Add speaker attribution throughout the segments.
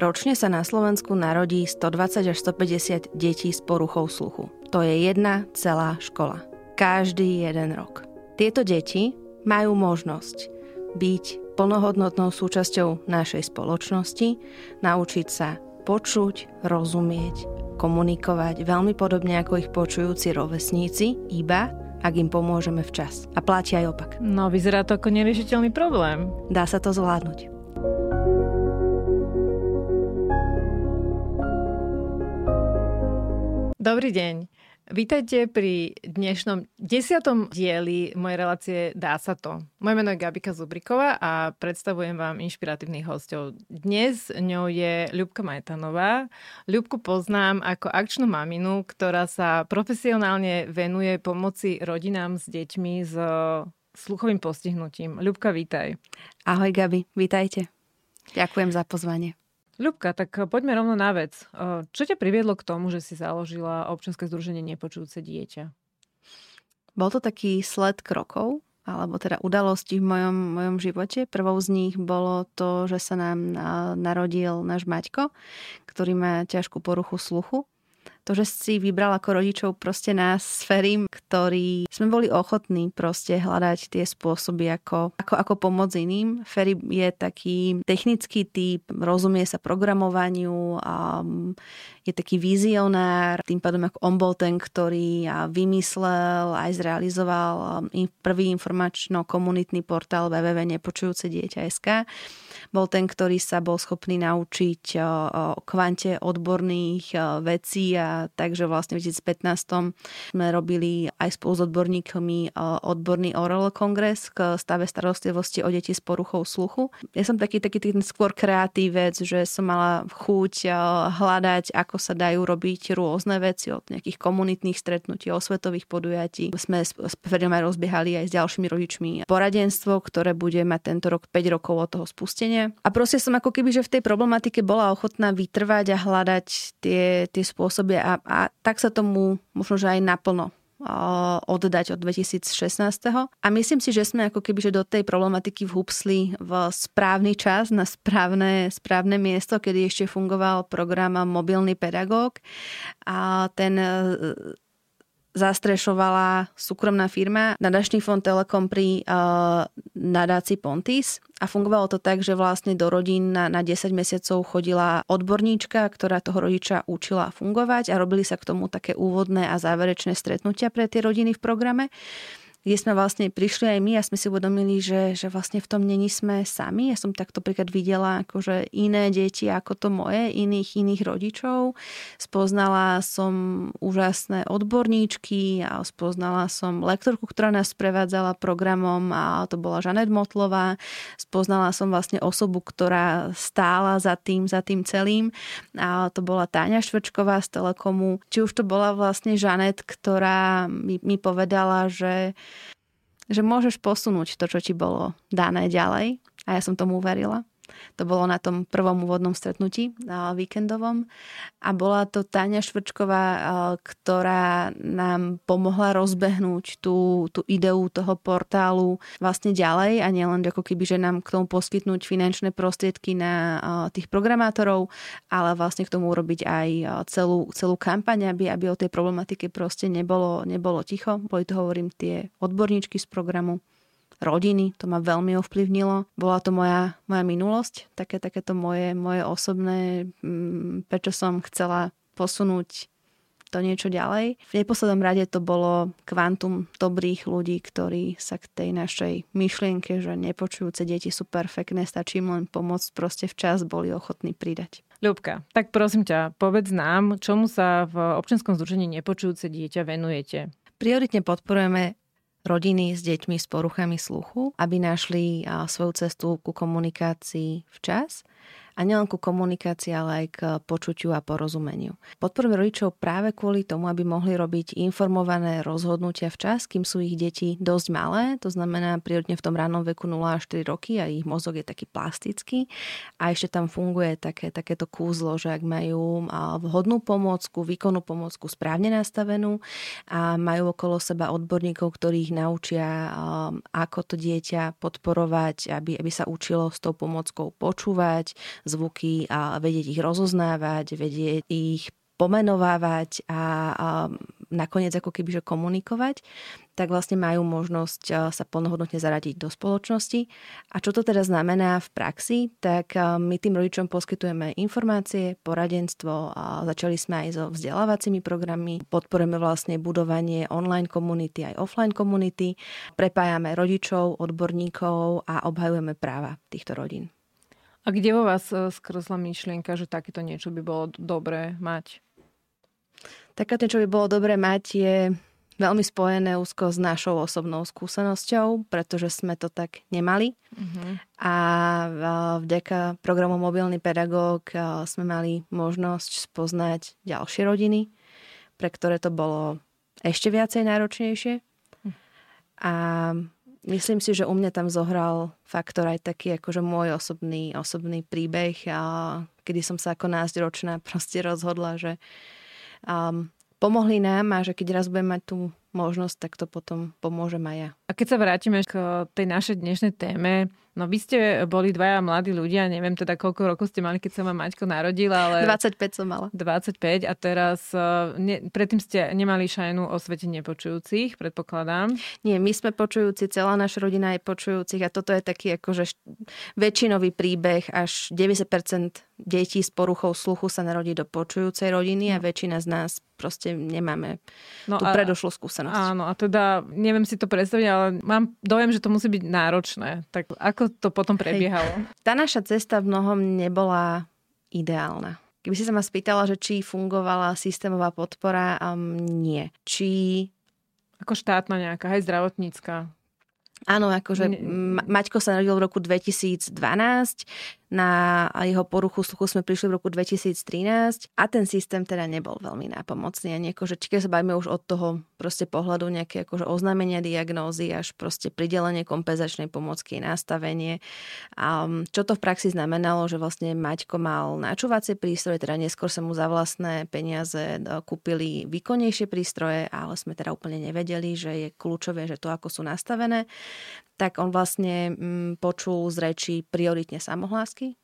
Speaker 1: Ročne sa na Slovensku narodí 120 až 150 detí s poruchou sluchu. To je jedna celá škola. Každý jeden rok. Tieto deti majú možnosť byť plnohodnotnou súčasťou našej spoločnosti, naučiť sa počuť, rozumieť, komunikovať veľmi podobne ako ich počujúci rovesníci, iba ak im pomôžeme včas. A platí aj opak.
Speaker 2: No, vyzerá to ako neriešiteľný problém.
Speaker 1: Dá sa to zvládnuť.
Speaker 2: Dobrý deň. Vítajte pri dnešnom desiatom dieli mojej relácie Dá sa to. Moje meno je Gabika Zubriková a predstavujem vám inšpiratívnych hostov. Dnes ňou je Ľubka Majtanová. Ľubku poznám ako akčnú maminu, ktorá sa profesionálne venuje pomoci rodinám s deťmi s sluchovým postihnutím. Ľubka, vítaj.
Speaker 1: Ahoj Gabi, vítajte. Ďakujem za pozvanie.
Speaker 2: Ľubka, tak eh, poďme rovno na vec. Eh, čo ťa priviedlo k tomu, že si založila občianske združenie Nepočujúce dieťa?
Speaker 1: Bol to taký sled krokov, alebo teda udalosti v mojom, mojom živote. Prvou z nich bolo to, že sa nám narodil náš Maťko, ktorý má ťažkú poruchu sluchu to, že si vybral ako rodičov proste nás s Ferim, ktorí sme boli ochotní proste hľadať tie spôsoby, ako, ako, ako pomôcť iným. Ferry je taký technický typ, rozumie sa programovaniu, a je taký vizionár, tým pádom ako on bol ten, ktorý vymyslel, aj zrealizoval prvý informačno-komunitný portál www.nepočujúce dieťa.sk bol ten, ktorý sa bol schopný naučiť o kvante odborných vecí a takže vlastne v 2015 sme robili aj spolu s odborníkmi odborný oral kongres k stave starostlivosti o deti s poruchou sluchu. Ja som taký, taký, taký skôr kreatívec, že som mala chuť hľadať, ako sa dajú robiť rôzne veci od nejakých komunitných stretnutí, osvetových podujatí. Sme s aj rozbiehali aj s ďalšími rodičmi poradenstvo, ktoré bude mať tento rok 5 rokov od toho spustenia a proste som ako keby, že v tej problematike bola ochotná vytrvať a hľadať tie, tie spôsoby a, a tak sa tomu možno, že aj naplno oddať od 2016. A myslím si, že sme ako keby že do tej problematiky vhupsli v správny čas, na správne, správne miesto, kedy ešte fungoval program Mobilný pedagóg. A ten zastrešovala súkromná firma, nadačný fond Telekom pri uh, nadáci Pontis a fungovalo to tak, že vlastne do rodín na, na 10 mesiacov chodila odborníčka, ktorá toho rodiča učila fungovať a robili sa k tomu také úvodné a záverečné stretnutia pre tie rodiny v programe kde sme vlastne prišli aj my a sme si uvedomili, že, že vlastne v tom není sme sami. Ja som takto príklad videla akože iné deti ako to moje, iných iných rodičov. Spoznala som úžasné odborníčky a spoznala som lektorku, ktorá nás prevádzala programom a to bola Žanet Motlová. Spoznala som vlastne osobu, ktorá stála za tým, za tým celým a to bola Táňa Švečková z Telekomu. Či už to bola vlastne Žanet, ktorá mi, mi povedala, že že môžeš posunúť to, čo ti bolo dané ďalej. A ja som tomu uverila. To bolo na tom prvom úvodnom stretnutí víkendovom. A bola to Táňa Švrčková, ktorá nám pomohla rozbehnúť tú, tú ideu toho portálu vlastne ďalej a nielen ako keby, že nám k tomu poskytnúť finančné prostriedky na tých programátorov, ale vlastne k tomu urobiť aj celú, celú kampaň, aby, aby o tej problematike proste nebolo, nebolo ticho. Boli to, hovorím, tie odborníčky z programu rodiny, to ma veľmi ovplyvnilo. Bola to moja, moja minulosť, také, takéto moje, moje osobné, mm, prečo som chcela posunúť to niečo ďalej. V neposlednom rade to bolo kvantum dobrých ľudí, ktorí sa k tej našej myšlienke, že nepočujúce deti sú perfektné, stačí im len pomôcť, proste včas boli ochotní pridať.
Speaker 2: Ľubka, tak prosím ťa, povedz nám, čomu sa v občianskom združení Nepočujúce dieťa venujete?
Speaker 1: Prioritne podporujeme rodiny s deťmi s poruchami sluchu, aby našli svoju cestu ku komunikácii včas a nielen ku komunikácii, ale aj k počutiu a porozumeniu. Podporujem rodičov práve kvôli tomu, aby mohli robiť informované rozhodnutia včas, kým sú ich deti dosť malé, to znamená prírodne v tom rannom veku 0 až 4 roky a ich mozog je taký plastický a ešte tam funguje také, takéto kúzlo, že ak majú vhodnú pomôcku, výkonnú pomôcku správne nastavenú a majú okolo seba odborníkov, ktorí ich naučia, ako to dieťa podporovať, aby, aby sa učilo s tou pomôckou počúvať, zvuky a vedieť ich rozoznávať, vedieť ich pomenovávať a, a nakoniec ako keby komunikovať, tak vlastne majú možnosť e, sa plnohodnotne zaradiť do spoločnosti. A čo to teda znamená v praxi, tak e, my tým rodičom poskytujeme informácie, poradenstvo, a začali sme aj so vzdelávacími programmi, podporujeme vlastne budovanie online komunity aj offline komunity, prepájame rodičov, odborníkov a obhajujeme práva týchto rodín.
Speaker 2: A kde vo vás e, skrzla myšlienka, že takéto niečo by bolo dobré mať?
Speaker 1: Takéto, čo by bolo dobre mať, je veľmi spojené úzko s našou osobnou skúsenosťou, pretože sme to tak nemali. Uh-huh. A vďaka programu Mobilný pedagóg sme mali možnosť spoznať ďalšie rodiny, pre ktoré to bolo ešte viacej náročnejšie. Uh-huh. A myslím si, že u mňa tam zohral faktor aj taký akože môj osobný, osobný príbeh, a kedy som sa ako násťročná proste rozhodla, že um, pomohli nám a že keď raz budem mať tú možnosť, tak to potom pomôže aj ja.
Speaker 2: A keď sa vrátime k tej našej dnešnej téme, no vy ste boli dvaja mladí ľudia, neviem teda koľko rokov ste mali, keď sa vám Maťko narodil, ale...
Speaker 1: 25 som mala.
Speaker 2: 25 a teraz, e, ne, predtým ste nemali šajnu o svete nepočujúcich, predpokladám.
Speaker 1: Nie, my sme počujúci, celá naša rodina je počujúcich a toto je taký akože väčšinový príbeh, až 90% detí s poruchou sluchu sa narodí do počujúcej rodiny a no. väčšina z nás proste nemáme no tú a, predošlú skúsenosť.
Speaker 2: Áno, a teda neviem si to predstaviť, ale mám dojem, že to musí byť náročné. Tak ako to potom prebiehalo?
Speaker 1: Hej. Tá naša cesta v mnohom nebola ideálna. Keby si sa ma spýtala, že či fungovala systémová podpora, um, nie. Či...
Speaker 2: Ako štátna nejaká, aj zdravotnícka.
Speaker 1: Áno, akože Maťko sa narodil v roku 2012 na jeho poruchu sluchu sme prišli v roku 2013 a ten systém teda nebol veľmi nápomocný. A nieko, že keď sa bavíme už od toho proste pohľadu nejaké akože oznámenia diagnózy až proste pridelenie kompenzačnej pomocky, nastavenie. A čo to v praxi znamenalo, že vlastne Maťko mal načúvacie prístroje, teda neskôr sa mu za vlastné peniaze e, kúpili výkonnejšie prístroje, ale sme teda úplne nevedeli, že je kľúčové, že to ako sú nastavené tak on vlastne mm, počul z reči prioritne samohlásky,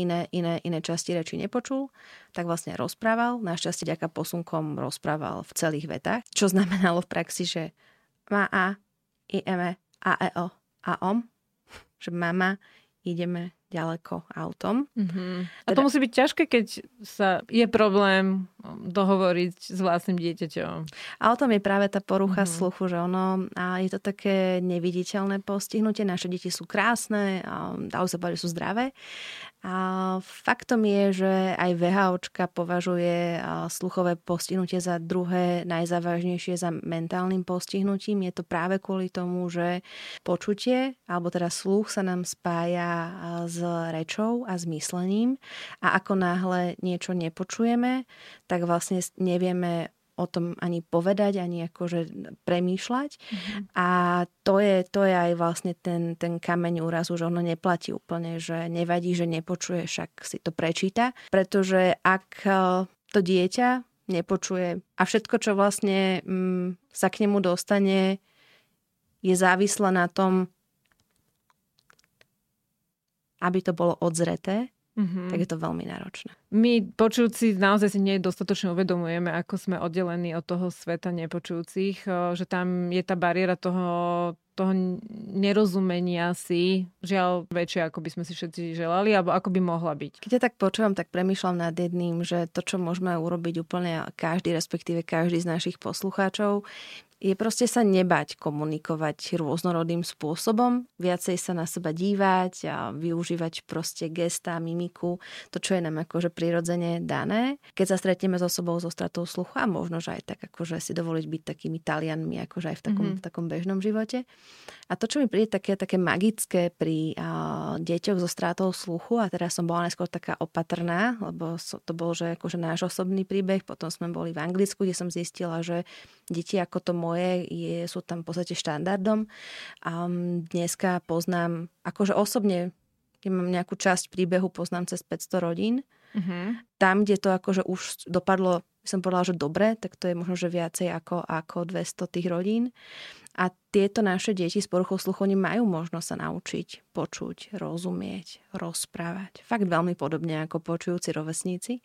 Speaker 1: iné, iné, iné časti reči nepočul, tak vlastne rozprával. Našťastie ďaká posunkom rozprával v celých vetách, čo znamenalo v praxi, že má a, i, eme, a, e, o, a, om, že mama, ideme ďaleko autom.
Speaker 2: Mm-hmm. A to teda... musí byť ťažké, keď sa je problém dohovoriť s vlastným dieťaťom.
Speaker 1: A o tom je práve tá porucha mm-hmm. sluchu, že ono a je to také neviditeľné postihnutie. Naše deti sú krásne, a dajú sa povedať, sú zdravé. A faktom je, že aj VHOčka považuje sluchové postihnutie za druhé najzávažnejšie za mentálnym postihnutím. Je to práve kvôli tomu, že počutie, alebo teda sluch sa nám spája s rečou a s myslením a ako náhle niečo nepočujeme, tak vlastne nevieme o tom ani povedať, ani akože premýšľať. Mm-hmm. A to je, to je aj vlastne ten, ten kameň úrazu, že ono neplatí úplne, že nevadí, že nepočuje, však si to prečíta. Pretože ak e, to dieťa nepočuje a všetko, čo vlastne mm, sa k nemu dostane, je závislé na tom, aby to bolo odzreté, mm-hmm. tak je to veľmi náročné.
Speaker 2: My počujúci naozaj si nedostatočne uvedomujeme, ako sme oddelení od toho sveta nepočujúcich, že tam je tá bariéra toho, toho nerozumenia si žiaľ väčšia, ako by sme si všetci želali, alebo ako by mohla byť.
Speaker 1: Keď ja tak počúvam, tak premyšľam nad jedným, že to, čo môžeme urobiť úplne každý, respektíve každý z našich poslucháčov, je proste sa nebať komunikovať rôznorodým spôsobom, viacej sa na seba dívať a využívať proste gesta, mimiku, to, čo je nám akože prirodzene dané. Keď sa stretneme so sobou so stratou sluchu a možno, že aj tak akože si dovoliť byť takými talianmi, akože aj v takom, mm-hmm. v takom bežnom živote. A to, čo mi príde také, také magické pri a, deťoch so stratou sluchu, a teraz som bola najskôr taká opatrná, lebo to bol, že akože náš osobný príbeh, potom sme boli v Anglicku, kde som zistila, že deti ako to moje je, sú tam v podstate štandardom. A dneska poznám, akože osobne, keď mám nejakú časť príbehu, poznám cez 500 rodín. Uh-huh. Tam, kde to akože už dopadlo, som povedala, že dobre, tak to je možno, že viacej ako, ako 200 tých rodín. A tieto naše deti s poruchou sluchu, oni majú možnosť sa naučiť počuť, rozumieť, rozprávať. Fakt veľmi podobne ako počujúci rovesníci.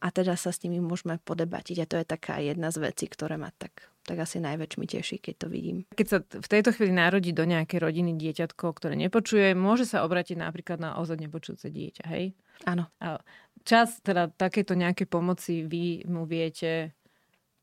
Speaker 1: A teda sa s nimi môžeme podebatiť. A to je taká jedna z vecí, ktoré ma tak tak asi najväčšmi teší, keď to vidím.
Speaker 2: Keď sa v tejto chvíli narodí do nejakej rodiny dieťatko, ktoré nepočuje, môže sa obrátiť napríklad na ozad nepočujúce dieťa, hej?
Speaker 1: Áno.
Speaker 2: A čas teda takéto nejaké pomoci vy mu viete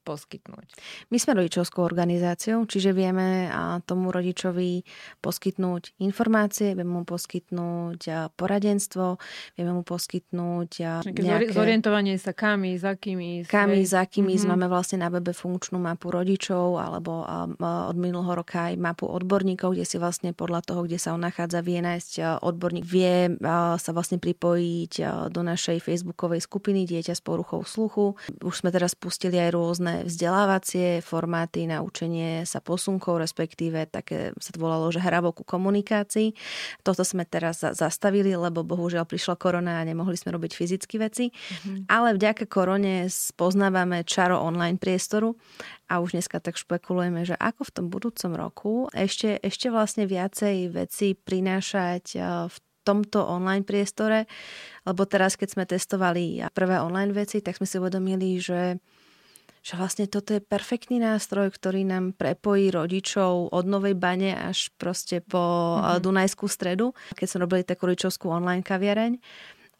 Speaker 2: poskytnúť?
Speaker 1: My sme rodičovskou organizáciou, čiže vieme tomu rodičovi poskytnúť informácie, vieme mu poskytnúť poradenstvo, vieme mu poskytnúť
Speaker 2: nejaké... Zorientovanie sa kam za kým ísť.
Speaker 1: Kam za kým ísť. Mm-hmm. Máme vlastne na webe funkčnú mapu rodičov alebo od minulého roka aj mapu odborníkov, kde si vlastne podľa toho, kde sa on nachádza, vie nájsť odborník, vie sa vlastne pripojiť do našej facebookovej skupiny Dieťa s poruchou sluchu. Už sme teraz pustili aj rôzne vzdelávacie formáty na učenie sa posunkov, respektíve také sa to volalo, že hravo ku komunikácii. Toto sme teraz zastavili, lebo bohužiaľ prišla korona a nemohli sme robiť fyzické veci. Mm-hmm. Ale vďaka korone spoznávame čaro online priestoru a už dneska tak špekulujeme, že ako v tom budúcom roku ešte, ešte vlastne viacej veci prinášať e, v tomto online priestore, lebo teraz, keď sme testovali prvé online veci, tak sme si uvedomili, že že vlastne toto je perfektný nástroj, ktorý nám prepojí rodičov od Novej Bane až proste po mm-hmm. Dunajskú stredu, keď sme robili takú rodičovskú online kaviareň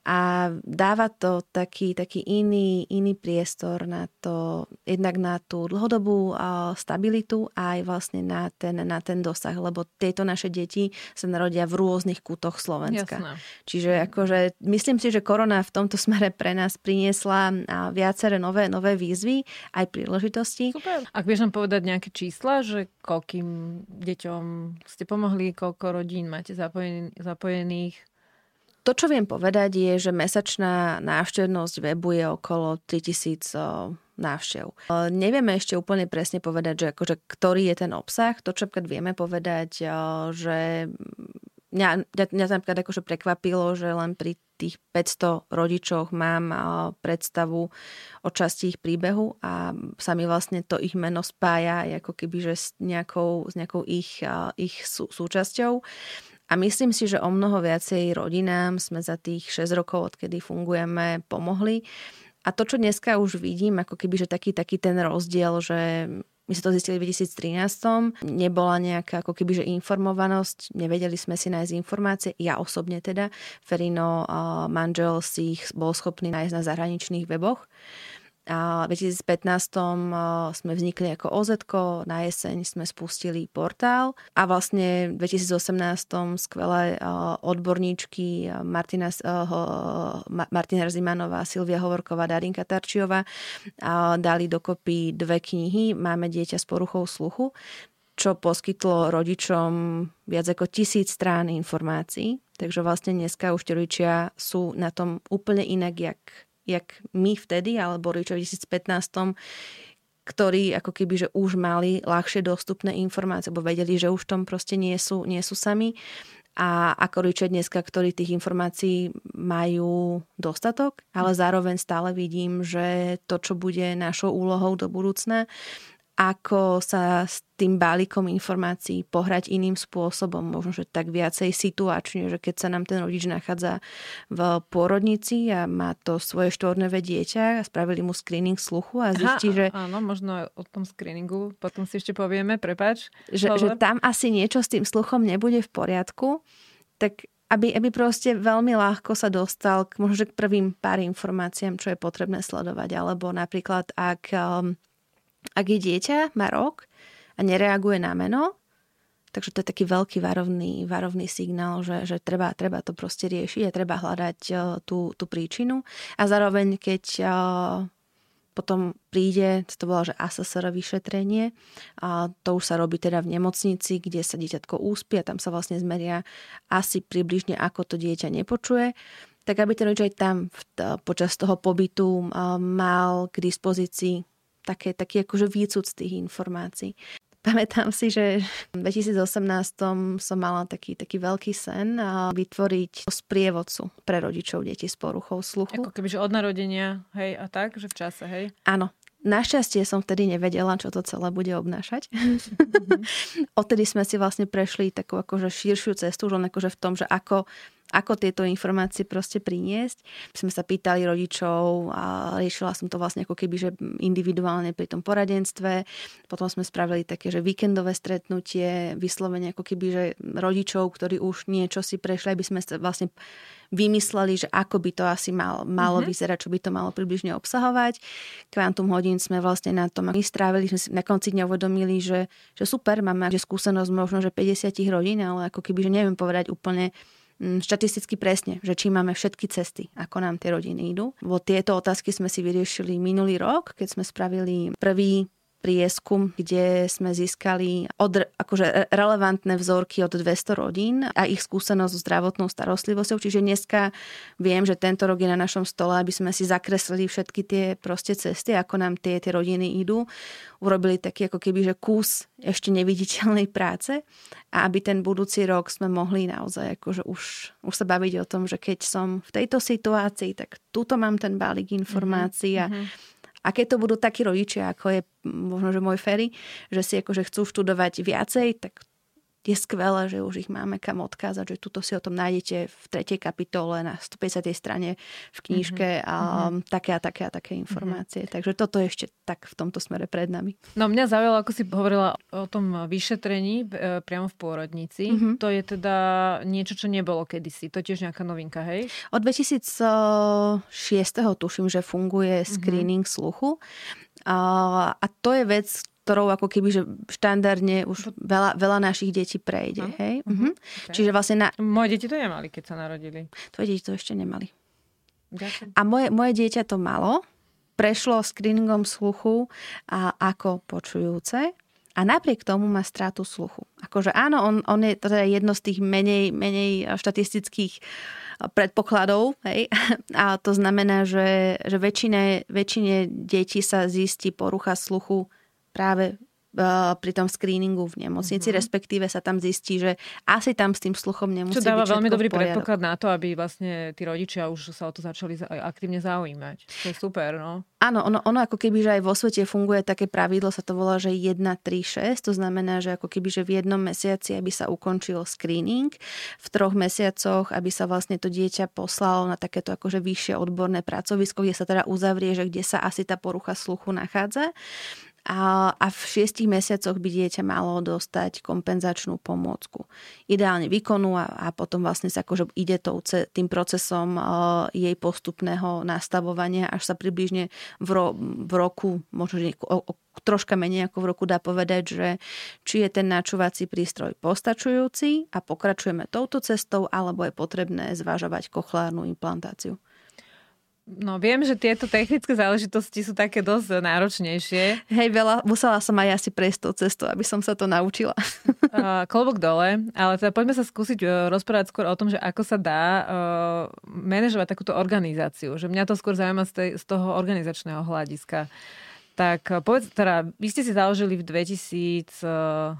Speaker 1: a dáva to taký, taký iný, iný priestor na to, jednak na tú dlhodobú stabilitu a aj vlastne na ten, na ten dosah, lebo tieto naše deti sa narodia v rôznych kútoch Slovenska.
Speaker 2: Jasné.
Speaker 1: Čiže akože myslím si, že korona v tomto smere pre nás priniesla viaceré nové, nové výzvy, aj príležitosti.
Speaker 2: Super. Ak vieš nám povedať nejaké čísla, že koľkým deťom ste pomohli, koľko rodín máte zapojených
Speaker 1: to, čo viem povedať, je, že mesačná návštevnosť webu je okolo 3000 návštev. Nevieme ešte úplne presne povedať, že akože, ktorý je ten obsah. To, čo vieme povedať, že mňa, mňa napríklad akože prekvapilo, že len pri tých 500 rodičoch mám predstavu o časti ich príbehu a sa mi vlastne to ich meno spája ako keby, že s nejakou, s nejakou ich, ich sú, súčasťou. A myslím si, že o mnoho viacej rodinám sme za tých 6 rokov, odkedy fungujeme, pomohli. A to, čo dneska už vidím, ako keby, že taký, taký ten rozdiel, že my sme to zistili v 2013, nebola nejaká ako keby, že informovanosť, nevedeli sme si nájsť informácie, ja osobne teda, Ferino manžel si ich bol schopný nájsť na zahraničných weboch. A v 2015 sme vznikli ako OZ, na jeseň sme spustili portál a vlastne v 2018 skvelé odborníčky Martina, Martina Zimanová, Silvia Hovorková, Darinka Tarčiová dali dokopy dve knihy Máme dieťa s poruchou sluchu čo poskytlo rodičom viac ako tisíc strán informácií. Takže vlastne dneska už rodičia sú na tom úplne inak, jak jak my vtedy, alebo rodičia v 2015 ktorí ako keby, že už mali ľahšie dostupné informácie, alebo vedeli, že už v tom proste nie sú, nie sú sami. A ako rodičia dneska, ktorí tých informácií majú dostatok, ale zároveň stále vidím, že to, čo bude našou úlohou do budúcna, ako sa s tým balíkom informácií pohrať iným spôsobom, možno, že tak viacej situačne, že keď sa nám ten rodič nachádza v pôrodnici a má to svoje štvornové dieťa a spravili mu screening sluchu a zistí, Aha, že...
Speaker 2: Áno, možno o tom screeningu potom si ešte povieme, prepač.
Speaker 1: Že, že tam asi niečo s tým sluchom nebude v poriadku, tak aby, aby proste veľmi ľahko sa dostal k, možno, k prvým pár informáciám, čo je potrebné sledovať. Alebo napríklad, ak um, ak je dieťa, má rok a nereaguje na meno, takže to je taký veľký varovný, varovný signál, že, že treba, treba to proste riešiť a treba hľadať uh, tú, tú príčinu. A zároveň, keď uh, potom príde, to bolo, že ASSR vyšetrenie, a to už sa robí teda v nemocnici, kde sa dieťatko úspí a tam sa vlastne zmeria asi približne, ako to dieťa nepočuje tak aby ten rodič aj tam počas toho pobytu mal k dispozícii také, taký akože výcud z tých informácií. Pamätám si, že v 2018 som mala taký, taký veľký sen a vytvoriť sprievodcu pre rodičov detí s poruchou sluchu.
Speaker 2: Ako kebyže od narodenia, hej, a tak, že v čase, hej?
Speaker 1: Áno, Našťastie som vtedy nevedela, čo to celé bude obnášať. Odtedy sme si vlastne prešli takú akože širšiu cestu, že akože v tom, že ako ako tieto informácie proste priniesť. Sme sa pýtali rodičov a riešila som to vlastne ako keby, že individuálne pri tom poradenstve. Potom sme spravili také, že víkendové stretnutie, vyslovene ako keby, že rodičov, ktorí už niečo si prešli, aby sme sa vlastne vymysleli, že ako by to asi mal, malo mm-hmm. vyzerať, čo by to malo približne obsahovať. Kvantum hodín sme vlastne na tom my strávili, sme si na konci dňa uvedomili, že, že super, máme že skúsenosť možno, že 50 rodín, ale ako keby, že neviem povedať úplne štatisticky presne, že či máme všetky cesty, ako nám tie rodiny idú. Bo tieto otázky sme si vyriešili minulý rok, keď sme spravili prvý prieskum, kde sme získali od, akože relevantné vzorky od 200 rodín a ich skúsenosť s zdravotnou starostlivosťou. Čiže dneska viem, že tento rok je na našom stole, aby sme si zakreslili všetky tie proste cesty, ako nám tie, tie rodiny idú. Urobili taký ako keby, že kus ešte neviditeľnej práce a aby ten budúci rok sme mohli naozaj akože už, už sa baviť o tom, že keď som v tejto situácii, tak túto mám ten balík informácií mm-hmm a keď to budú takí rodičia, ako je možno, že môj Ferry, že si akože chcú študovať viacej, tak je skvelé, že už ich máme kam odkázať, že tuto si o tom nájdete v tretej kapitole na 150. strane v knižke mm-hmm. a mhm. také a také a také mhm. informácie. Mm-hmm. Takže toto je ešte tak v tomto smere pred nami.
Speaker 2: No mňa zaujalo, ako si hovorila o tom vyšetrení e, priamo v pôrodnici. Mm-hmm. To je teda niečo, čo nebolo kedysi. To tiež nejaká novinka, hej?
Speaker 1: Od 2006. tuším, že funguje mhm. screening mm-hmm. sluchu. A, a to je vec, ktorou ako keby, že štandardne už veľa, veľa našich detí prejde. Uh-huh. Hej? Uh-huh. Okay. Čiže vlastne na...
Speaker 2: Moje deti to nemali, keď sa narodili.
Speaker 1: Tvoje deti to ešte nemali. Ďakujem. A moje, moje dieťa to malo, prešlo screeningom sluchu a ako počujúce a napriek tomu má stratu sluchu. Akože áno, on, on je teda jedno z tých menej, menej štatistických predpokladov. Hej? A to znamená, že, že väčšine, väčšine detí sa zistí porucha sluchu práve pri tom screeningu v nemocnici, mm-hmm. respektíve sa tam zistí, že asi tam s tým sluchom nemusí
Speaker 2: Čo dáva
Speaker 1: byť
Speaker 2: veľmi dobrý predpoklad na to, aby vlastne tí rodičia už sa o to začali aktívne zaujímať. To je super, no.
Speaker 1: Áno, ono, ono ako keby, že aj vo svete funguje také pravidlo, sa to volá, že 1, 3, 6, to znamená, že ako keby, že v jednom mesiaci, aby sa ukončil screening, v troch mesiacoch, aby sa vlastne to dieťa poslalo na takéto akože vyššie odborné pracovisko, kde sa teda uzavrie, že kde sa asi tá porucha sluchu nachádza a, a v šiestich mesiacoch by dieťa malo dostať kompenzačnú pomôcku. Ideálne výkonu a, a potom vlastne sa akože ide tou, tým procesom uh, jej postupného nastavovania, až sa približne v, ro, v roku, možno že o, o, troška menej ako v roku dá povedať, že či je ten načúvací prístroj postačujúci a pokračujeme touto cestou, alebo je potrebné zvažovať kochlárnu implantáciu.
Speaker 2: No viem, že tieto technické záležitosti sú také dosť náročnejšie.
Speaker 1: Hej, veľa, musela som aj asi prejsť tou cestou, aby som sa to naučila.
Speaker 2: Uh, klobok dole, ale teda poďme sa skúsiť uh, rozprávať skôr o tom, že ako sa dá uh, manažovať takúto organizáciu. Že mňa to skôr zaujíma z, tej, z toho organizačného hľadiska. Tak uh, povedz, teda, vy ste si založili v 2000... Uh,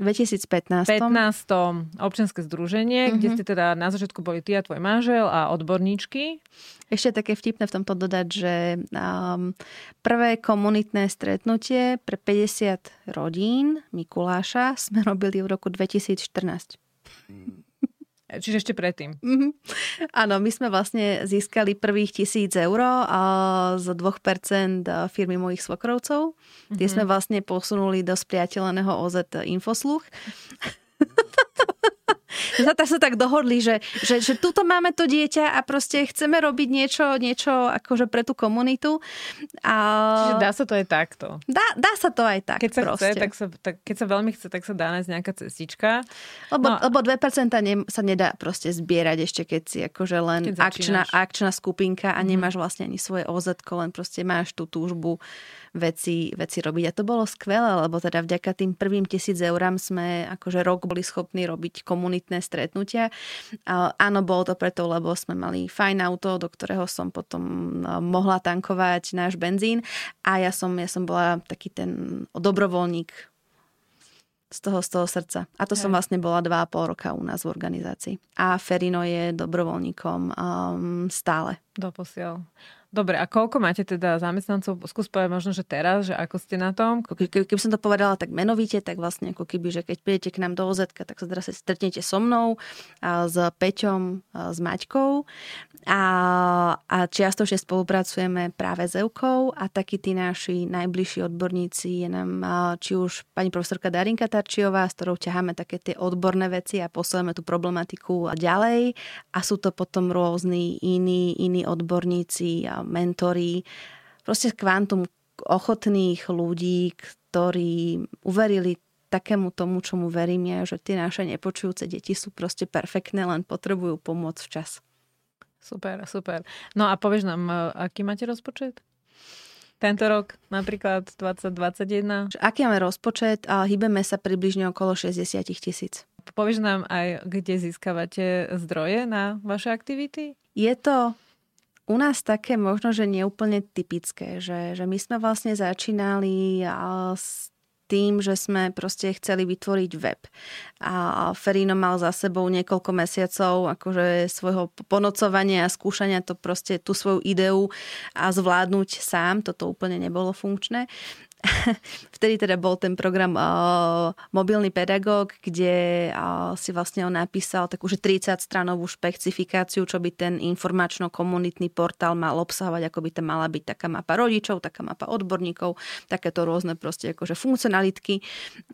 Speaker 1: 2015.
Speaker 2: 15. občianske združenie, mm-hmm. kde ste teda na začiatku boli ty a tvoj manžel a odborníčky.
Speaker 1: Ešte také vtipné v tomto dodať, že um, prvé komunitné stretnutie pre 50 rodín Mikuláša sme robili v roku 2014.
Speaker 2: Čiže ešte predtým.
Speaker 1: Mm-hmm. Áno, my sme vlastne získali prvých tisíc eur z 2% firmy mojich svokrovcov. Mm-hmm. Tie mhm. sme vlastne posunuli do spriateľeného OZ Infosluch. sa, sa tak dohodli, že, že, že tuto máme to dieťa a proste chceme robiť niečo, niečo akože pre tú komunitu. A...
Speaker 2: Čiže dá sa to aj takto.
Speaker 1: Dá, dá sa to aj tak.
Speaker 2: Keď sa
Speaker 1: proste.
Speaker 2: chce, tak sa, tak, keď sa veľmi chce, tak sa dá nájsť nejaká cestička.
Speaker 1: Lebo, no. lebo 2% ne, sa nedá proste zbierať ešte, keď si akože len akčná, akčná skupinka a mm-hmm. nemáš vlastne ani svoje OZ, len proste máš tú túžbu veci, veci robiť. A to bolo skvelé, lebo teda vďaka tým prvým tisíc eurám sme akože rok boli schopní robiť komunitné stretnutia. A áno, bolo to preto, lebo sme mali fajn auto, do ktorého som potom no, mohla tankovať náš benzín a ja som, ja som bola taký ten dobrovoľník z toho, z toho srdca. A to Hej. som vlastne bola dva a pol roka u nás v organizácii. A Ferino je dobrovoľníkom um, stále.
Speaker 2: Doposiaľ. Dobre, a koľko máte teda zamestnancov? Skús povedať možno, že teraz, že ako ste na tom?
Speaker 1: Keby, keby som to povedala tak menovite, tak vlastne ako keby, že keď prídete k nám do OZ, tak sa teraz stretnete so mnou, a s Peťom, a s Maťkou a, a čiastočne spolupracujeme práve s Eukou a takí tí naši najbližší odborníci je nám či už pani profesorka Darinka Tarčiová, s ktorou ťaháme také tie odborné veci a posúvame tú problematiku ďalej a sú to potom rôzni iní, iní odborníci a mentori, proste kvantum ochotných ľudí, ktorí uverili takému tomu, čomu verím ja, že tie naše nepočujúce deti sú proste perfektné, len potrebujú pomoc včas.
Speaker 2: Super, super. No a povieš nám, e, aký máte rozpočet? Tento rok napríklad 2021?
Speaker 1: Aký máme rozpočet? A hýbeme sa približne okolo 60 tisíc.
Speaker 2: Povieš nám aj, kde získavate zdroje na vaše aktivity?
Speaker 1: Je to u nás také možno, že neúplne typické, že, že my sme vlastne začínali s tým, že sme proste chceli vytvoriť web. A Ferino mal za sebou niekoľko mesiacov akože svojho ponocovania a skúšania to proste tú svoju ideu a zvládnuť sám. Toto úplne nebolo funkčné. vtedy teda bol ten program uh, Mobilný pedagóg, kde uh, si vlastne on napísal takú že 30 stranovú špecifikáciu, čo by ten informačno-komunitný portál mal obsahovať, ako by tam mala byť taká mapa rodičov, taká mapa odborníkov, takéto rôzne proste akože funkcionalitky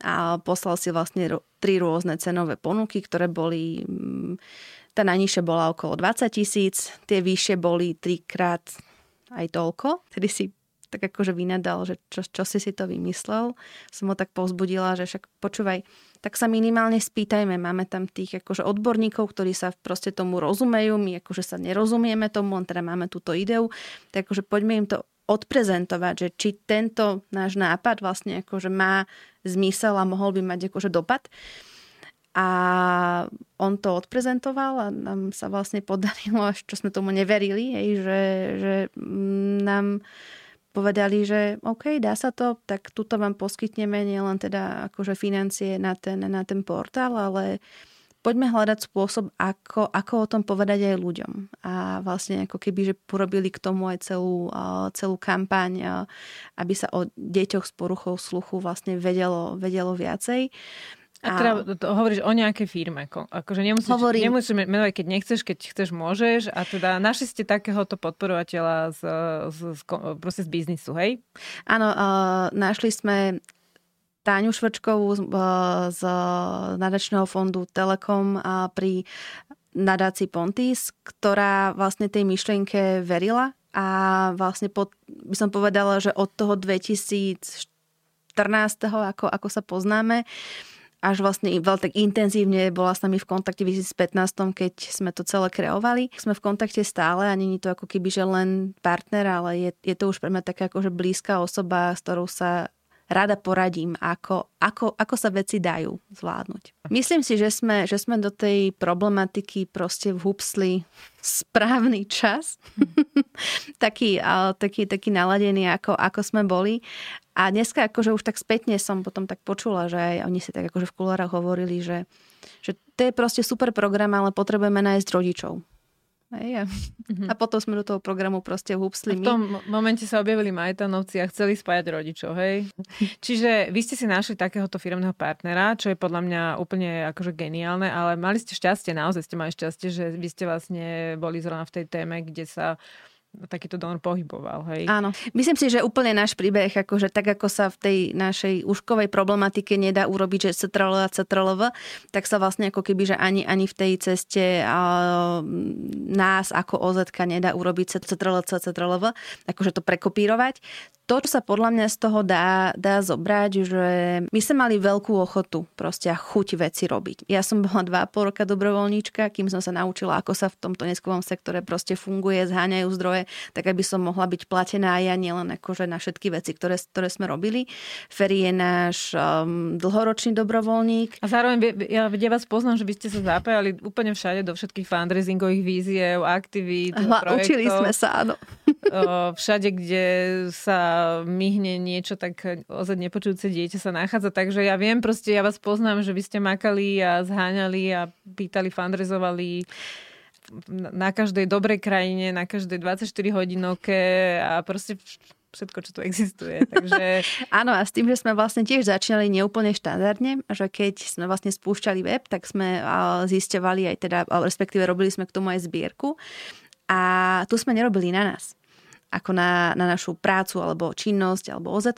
Speaker 1: a poslal si vlastne tri rôzne cenové ponuky, ktoré boli mm, tá najnižšia bola okolo 20 tisíc, tie vyššie boli trikrát aj toľko. Tedy si tak akože vynadal, že čo, čo si si to vymyslel. Som ho tak povzbudila, že však počúvaj, tak sa minimálne spýtajme. Máme tam tých akože odborníkov, ktorí sa proste tomu rozumejú, my akože sa nerozumieme tomu, on teda máme túto ideu, tak akože poďme im to odprezentovať, že či tento náš nápad vlastne akože má zmysel a mohol by mať akože dopad. A on to odprezentoval a nám sa vlastne podarilo, až čo sme tomu neverili, hej, že, že nám povedali, že OK, dá sa to, tak tuto vám poskytneme nielen teda akože financie na ten, na ten portál, ale poďme hľadať spôsob, ako, ako o tom povedať aj ľuďom. A vlastne ako keby, že porobili k tomu aj celú, celú kampaň, aby sa o deťoch s poruchou sluchu vlastne vedelo, vedelo viacej.
Speaker 2: A teda to hovoríš o nejakej firme. Akože nemusíš, Hovorím. nemusíš menovať, keď nechceš, keď chceš, môžeš. A teda našli ste takéhoto podporovateľa z, z, z, proste z biznisu, hej?
Speaker 1: Áno, uh, našli sme Táňu Švrčkovú z, z nadačného fondu Telekom a pri nadácii Pontis, ktorá vlastne tej myšlienke verila a vlastne pod, by som povedala, že od toho 2014. ako, ako sa poznáme, až vlastne veľmi tak intenzívne bola s nami v kontakte v 2015, keď sme to celé kreovali. Sme v kontakte stále a není to ako keby, že len partner, ale je, je to už pre mňa taká akože blízka osoba, s ktorou sa rada poradím, ako, ako, ako sa veci dajú zvládnuť. Myslím si, že sme, že sme do tej problematiky proste vhupsli správny čas. taký, taký, taký naladený, ako, ako sme boli. A dneska akože už tak spätne som potom tak počula, že aj oni si tak akože v kulárach hovorili, že, že to je proste super program, ale potrebujeme nájsť rodičov. Hej, a, mm-hmm. a potom sme do toho programu proste húpsli
Speaker 2: V tom momente sa objavili majtanovci a chceli spájať rodičov, hej? Čiže vy ste si našli takéhoto firmného partnera, čo je podľa mňa úplne akože geniálne, ale mali ste šťastie, naozaj ste mali šťastie, že vy ste vlastne boli zrovna v tej téme, kde sa takýto donor pohyboval. Hej.
Speaker 1: Áno. Myslím si, že úplne náš príbeh, akože tak ako sa v tej našej úškovej problematike nedá urobiť, že CTRL a tak sa vlastne ako keby, že ani, ani v tej ceste a, nás ako OZ nedá urobiť CTRL, CTRLV, akože to prekopírovať to, čo sa podľa mňa z toho dá, dá zobrať, že my sme mali veľkú ochotu proste a chuť veci robiť. Ja som bola dva pol roka dobrovoľníčka, kým som sa naučila, ako sa v tomto neskovom sektore proste funguje, zháňajú zdroje, tak aby som mohla byť platená ja nielen akože na všetky veci, ktoré, ktoré sme robili. Ferry je náš um, dlhoročný dobrovoľník.
Speaker 2: A zároveň ja, ja vás poznám, že by ste sa zapájali úplne všade do všetkých fundraisingových víziev, aktivít,
Speaker 1: Hla, projektov. Učili sme sa, áno.
Speaker 2: Všade, kde sa myhne niečo, tak ozaj nepočujúce dieťa sa nachádza. Takže ja viem, proste ja vás poznám, že vy ste makali a zháňali a pýtali, fundrezovali na každej dobrej krajine, na každej 24 hodinovke a proste všetko, čo tu existuje. Takže...
Speaker 1: Áno, a s tým, že sme vlastne tiež začínali neúplne štandardne, že keď sme vlastne spúšťali web, tak sme zisťovali aj teda, respektíve robili sme k tomu aj zbierku. A tu sme nerobili na nás ako na, na našu prácu alebo činnosť alebo oz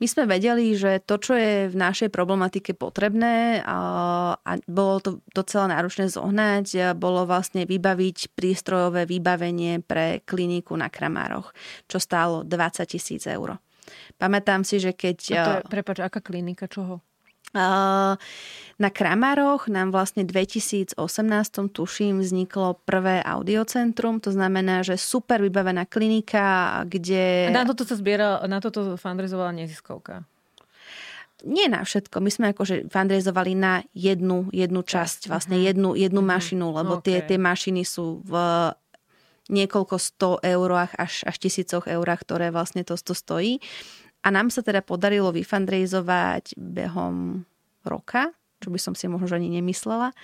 Speaker 1: My sme vedeli, že to, čo je v našej problematike potrebné a, a bolo to docela náročné zohnať, bolo vlastne vybaviť prístrojové vybavenie pre kliniku na Kramároch, čo stálo 20 tisíc eur. Pamätám si, že keď...
Speaker 2: A to je, prepáč, aká klinika, čoho?
Speaker 1: Na Kramároch nám vlastne v 2018 tuším vzniklo prvé audiocentrum, to znamená, že super vybavená klinika, kde...
Speaker 2: A na toto sa zbiera, na toto fundraizovala neziskovka
Speaker 1: nie na všetko. My sme akože fundraizovali na jednu, jednu časť, vlastne mhm. jednu, jednu mhm. mašinu, lebo okay. tie, tie mašiny sú v niekoľko sto eurách až, až tisícoch eurách, ktoré vlastne to, to stojí. A nám sa teda podarilo vyfundraizovať behom roka, čo by som si možno ani nemyslela,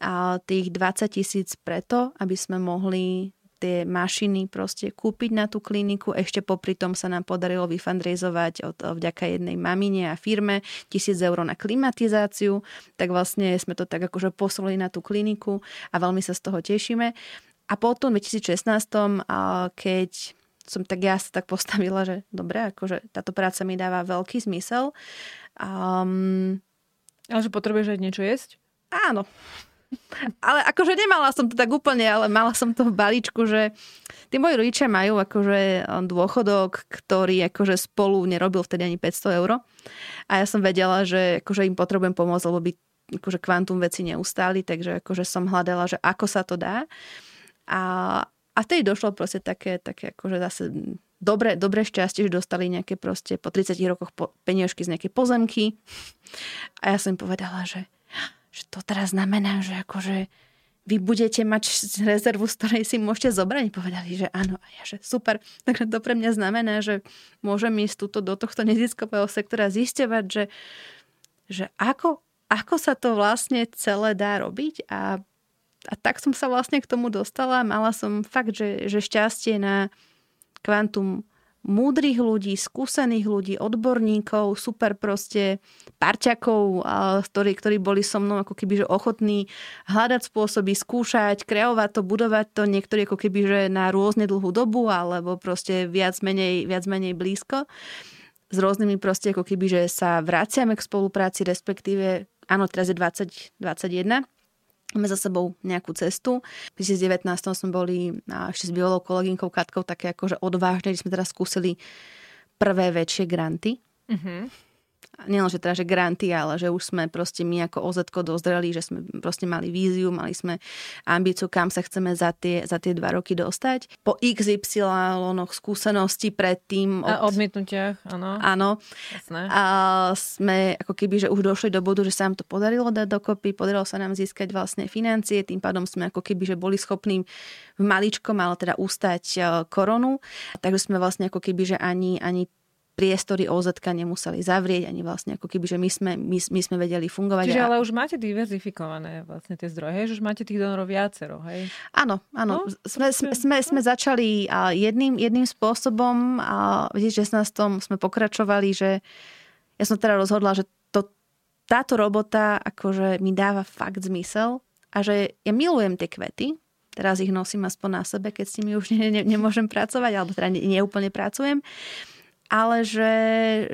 Speaker 1: a tých 20 tisíc preto, aby sme mohli tie mašiny proste kúpiť na tú kliniku. Ešte popri tom sa nám podarilo vyfundraizovať od, vďaka jednej mamine a firme tisíc eur na klimatizáciu. Tak vlastne sme to tak akože poslali na tú kliniku a veľmi sa z toho tešíme. A potom v 2016, keď som tak ja sa tak postavila, že dobre, akože táto práca mi dáva veľký zmysel. Um,
Speaker 2: ale že potrebuješ aj niečo jesť?
Speaker 1: Áno. Ale akože nemala som to tak úplne, ale mala som to v balíčku, že tí moji rodičia majú akože dôchodok, ktorý akože spolu nerobil vtedy ani 500 eur. A ja som vedela, že akože im potrebujem pomôcť, lebo by akože kvantum veci neustáli, takže akože som hľadala, že ako sa to dá. A, a vtedy došlo proste také, také akože zase dobre, dobre šťastie, že dostali nejaké proste po 30 rokoch po, peniažky z nejakej pozemky. A ja som im povedala, že, že to teraz znamená, že akože vy budete mať rezervu, z ktorej si môžete zobrať. Povedali, že áno. A ja, že super. Takže to pre mňa znamená, že môžem ísť túto, do tohto neziskového sektora zisťovať, že, že ako, ako sa to vlastne celé dá robiť a a tak som sa vlastne k tomu dostala. Mala som fakt, že, že šťastie na kvantum múdrych ľudí, skúsených ľudí, odborníkov, super proste parťakov, ktorí, ktorí boli so mnou ako keby že ochotní hľadať spôsoby, skúšať, kreovať to, budovať to, niektorí ako keby že na rôzne dlhú dobu, alebo proste viac menej, viac menej blízko. S rôznymi proste ako keby, že sa vraciame k spolupráci, respektíve, áno, teraz je 2021, Máme za sebou nejakú cestu. V 2019 sme boli ešte s biolou kolegynkou Katkou také akože odvážne, že sme teraz skúsili prvé väčšie granty. Mm-hmm nielen, že teda, že granty, ale že už sme proste my ako OZ dozreli, že sme proste mali víziu, mali sme ambíciu, kam sa chceme za tie, za tie dva roky dostať. Po XY skúseností predtým.
Speaker 2: Od... A odmietnutiach, áno.
Speaker 1: Áno. Jasné. A sme ako keby, že už došli do bodu, že sa nám to podarilo dať dokopy, podarilo sa nám získať vlastne financie, tým pádom sme ako keby, že boli schopní v maličkom, ale teda ústať e, koronu. Takže sme vlastne ako keby, že ani, ani priestory OZ nemuseli zavrieť, ani vlastne ako keby, že my sme, my, my sme vedeli fungovať.
Speaker 2: Čiže a... ale už máte diverzifikované vlastne tie zdroje, hej? že už máte tých donorov viacero, hej?
Speaker 1: Áno, áno. No, sme, sme, sme, sme začali jedným, jedným spôsobom a v 2016 sme pokračovali, že ja som teda rozhodla, že to, táto robota akože mi dáva fakt zmysel a že ja milujem tie kvety, teraz ich nosím aspoň na sebe, keď s nimi už ne, ne, nemôžem pracovať, alebo teda neúplne pracujem ale že,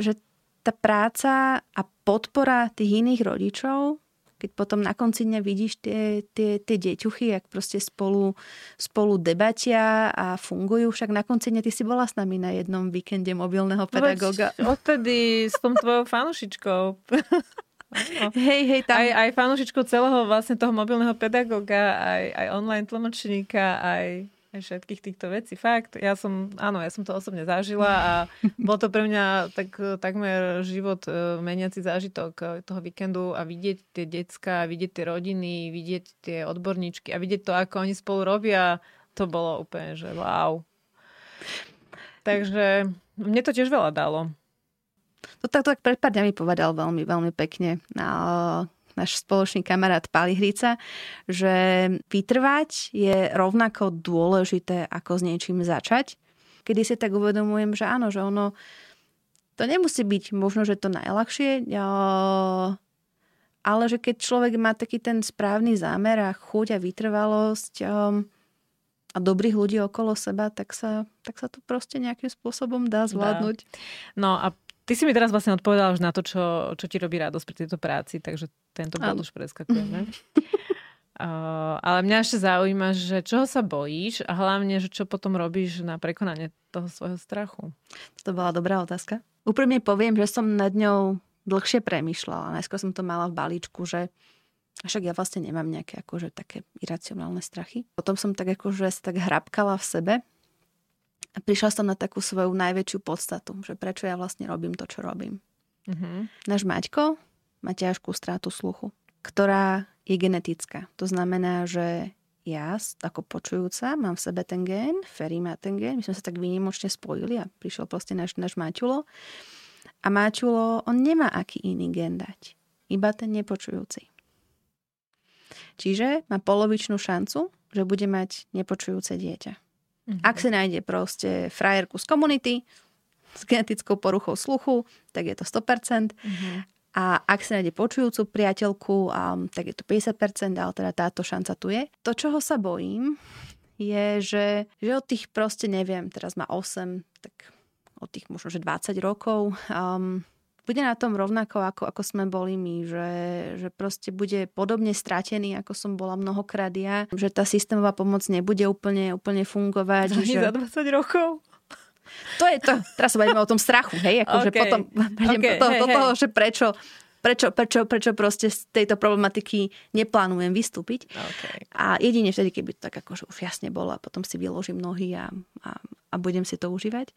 Speaker 1: že tá práca a podpora tých iných rodičov, keď potom na konci dňa vidíš tie, tie, tie deťuchy, jak proste spolu, spolu debatia a fungujú. Však na konci dňa ty si bola s nami na jednom víkende mobilného pedagóga.
Speaker 2: No, odtedy s tom tvojou fanušičkou.
Speaker 1: Hej, hej, tam...
Speaker 2: Aj, aj fanušičkou celého vlastne toho mobilného pedagóga, aj, aj online tlmočníka, aj aj všetkých týchto vecí. Fakt, ja som, áno, ja som to osobne zažila a bol to pre mňa tak, takmer život e, meniaci zážitok e, toho víkendu a vidieť tie decka, vidieť tie rodiny, vidieť tie odborníčky a vidieť to, ako oni spolu robia, to bolo úplne, že wow. Takže mne to tiež veľa dalo.
Speaker 1: To tak, tak pred pár dňami povedal veľmi, veľmi pekne na náš spoločný kamarát Palihrica, že vytrvať je rovnako dôležité, ako s niečím začať. Kedy si tak uvedomujem, že áno, že ono to nemusí byť možno, že to najľahšie, ale že keď človek má taký ten správny zámer a chuť a vytrvalosť a dobrých ľudí okolo seba, tak sa, tak sa to proste nejakým spôsobom dá zvládnuť. Dá.
Speaker 2: No a ty si mi teraz vlastne odpovedala už na to, čo, čo ti robí radosť pri tejto práci, takže tento bod už preskakujeme. Uh, ale mňa ešte zaujíma, že čoho sa bojíš a hlavne, že čo potom robíš na prekonanie toho svojho strachu?
Speaker 1: To bola dobrá otázka. Úprimne poviem, že som nad ňou dlhšie premyšľala. Najskôr som to mala v balíčku, že však ja vlastne nemám nejaké akože také iracionálne strachy. Potom som tak akože sa tak hrabkala v sebe prišla som na takú svoju najväčšiu podstatu, že prečo ja vlastne robím to, čo robím. Mm-hmm. Náš Maťko má ťažkú strátu sluchu, ktorá je genetická. To znamená, že ja ako počujúca mám v sebe ten gén, Ferry má ten gén, my sme sa tak výnimočne spojili a prišiel proste náš, náš Maťulo. A Maťulo, on nemá aký iný gén dať. Iba ten nepočujúci. Čiže má polovičnú šancu, že bude mať nepočujúce dieťa. Mm-hmm. Ak si nájde proste frajerku z komunity s genetickou poruchou sluchu, tak je to 100%. Mm-hmm. A ak sa nájde počujúcu priateľku, um, tak je to 50%, ale teda táto šanca tu je. To, čoho sa bojím, je, že, že od tých proste neviem, teraz má 8, tak od tých možno, že 20 rokov, um, bude na tom rovnako, ako, ako sme boli my, že, že proste bude podobne stratený, ako som bola mnohokrát ja, že tá systémová pomoc nebude úplne, úplne fungovať.
Speaker 2: Za, že... za 20 rokov?
Speaker 1: To je to. Teraz sa bavíme o tom strachu, hej? Akože okay. potom okay. hey, do toho, že prečo, prečo, prečo, prečo proste z tejto problematiky neplánujem vystúpiť. Okay. A jedine vtedy, keby to tak akože už jasne bolo a potom si vyložím nohy a, a, a budem si to užívať.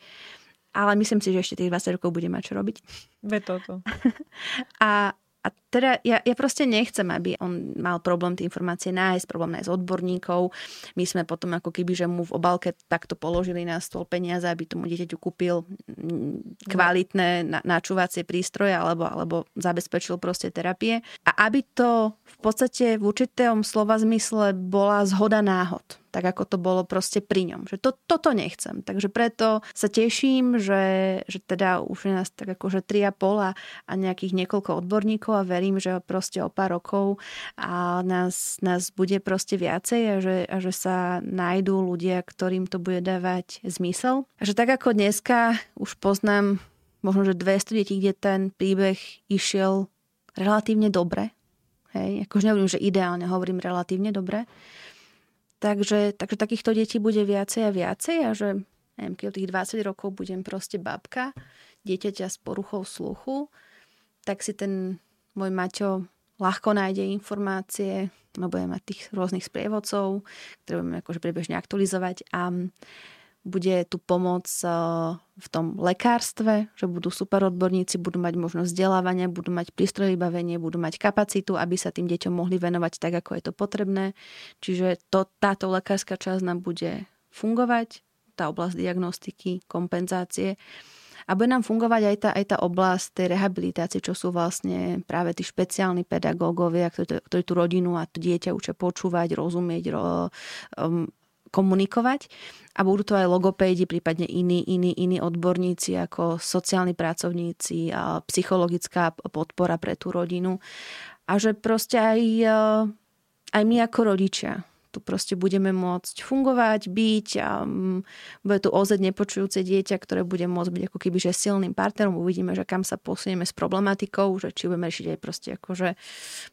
Speaker 1: Ale myslím si, že ešte tých 20 rokov bude mať čo robiť.
Speaker 2: Ve toto.
Speaker 1: a, a teda ja, ja proste nechcem, aby on mal problém tie informácie nájsť, problém nájsť odborníkov. My sme potom ako keby, že mu v obalke takto položili na stôl peniaze, aby tomu dieťaťu kúpil mm, kvalitné načúvacie prístroje alebo, alebo zabezpečil proste terapie. A aby to v podstate v určitom slova zmysle bola zhoda náhod tak ako to bolo proste pri ňom. Že to, toto nechcem. Takže preto sa teším, že, že teda už je nás tak akože 3,5 a, a nejakých niekoľko odborníkov a verím, že proste o pár rokov a nás, nás bude proste viacej a že, a že sa nájdú ľudia, ktorým to bude dávať zmysel. A že tak ako dneska už poznám možno, že 200 detí, kde ten príbeh išiel relatívne dobre. Hej, akože nehovorím, že ideálne, hovorím relatívne dobre Takže, takže takýchto detí bude viacej a viacej a že neviem, keď tých 20 rokov budem proste babka, dieťaťa s poruchou sluchu, tak si ten môj Maťo ľahko nájde informácie, no bude mať tých rôznych sprievodcov, ktoré budeme akože priebežne aktualizovať a bude tu pomoc eh, v tom lekárstve, že budú super odborníci, budú mať možnosť vzdelávania, budú mať prístroj vybavenie, budú mať kapacitu, aby sa tým deťom mohli venovať tak, ako je to potrebné. Čiže to, táto lekárska časť nám bude fungovať, tá oblasť diagnostiky, kompenzácie. A bude nám fungovať aj tá, aj tá oblasť tej rehabilitácie, čo sú vlastne práve tí špeciálni pedagógovia, ktorí, ktorí tú rodinu a to dieťa učia počúvať, rozumieť, ro, um, komunikovať a budú to aj logopédi, prípadne iní, iní, iní odborníci ako sociálni pracovníci a psychologická podpora pre tú rodinu. A že proste aj, e, aj my ako rodičia tu proste budeme môcť fungovať, byť a um, bude tu ozať nepočujúce dieťa, ktoré bude môcť byť ako keby že silným partnerom. Uvidíme, že kam sa posunieme s problematikou, že či budeme riešiť aj proste akože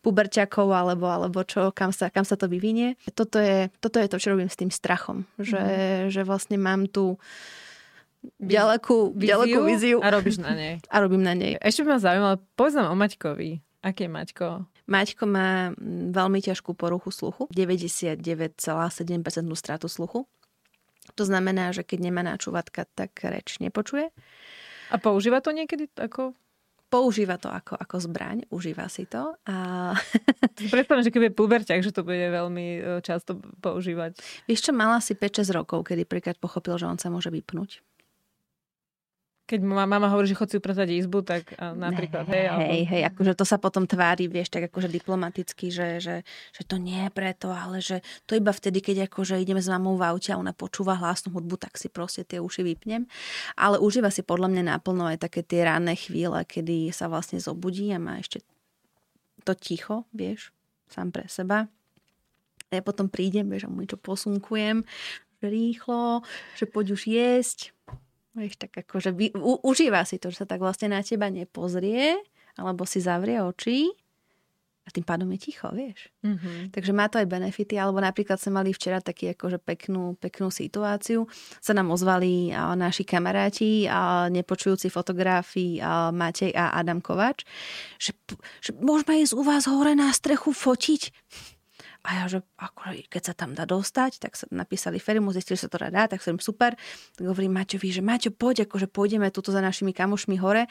Speaker 1: puberťakov alebo, alebo čo, kam sa, kam sa to vyvinie. Toto je, toto je to, čo robím s tým strachom. Že, mm. že vlastne mám tu ďalekú, víziu, ďalekú víziu.
Speaker 2: A robíš na nej.
Speaker 1: A robím na nej.
Speaker 2: Ešte by ma zaujímalo, povedz nám o Maťkovi. Aký je Maťko?
Speaker 1: Maťko má mm, veľmi ťažkú poruchu sluchu, 99,7% stratu sluchu. To znamená, že keď nemá náčúvatka, tak reč nepočuje.
Speaker 2: A používa to niekedy ako
Speaker 1: používa to ako, ako zbraň, užíva si to. A...
Speaker 2: Predstavím, že keď je puberťak, že to bude veľmi e, často používať.
Speaker 1: Vieš čo, mala si 5-6 rokov, kedy prvýkrát pochopil, že on sa môže vypnúť.
Speaker 2: Keď mama hovorí, že chod si upratať izbu, tak napríklad, hej,
Speaker 1: hej, hej, hej, akože to sa potom tvári, vieš, tak akože diplomaticky, že, že, že to nie je preto, ale že to iba vtedy, keď akože ideme s mamou v aute a ona počúva hlasnú hudbu, tak si proste tie uši vypnem. Ale užíva si podľa mňa naplno aj také tie ranné chvíle, kedy sa vlastne zobudí a má ešte to ticho, vieš, sám pre seba. A ja potom prídem, vieš, a mu niečo posunkujem, že rýchlo, že poď už jesť, Vieš, tak akože vy, u, užíva si to, že sa tak vlastne na teba nepozrie, alebo si zavrie oči a tým pádom je ticho, vieš. Mm-hmm. Takže má to aj benefity, alebo napríklad sme mali včera taký akože peknú, peknú situáciu. Sa nám ozvali a, naši kamaráti a nepočujúci fotografi a Matej a Adam Kovač, že, že môžeme ísť u vás hore na strechu fotiť. A ja, že ako, keď sa tam dá dostať, tak sa napísali Ferimu, zistili, že sa to dá, tak som super. Tak hovorím Maťovi, že Maťo, poď, akože pôjdeme tuto za našimi kamošmi hore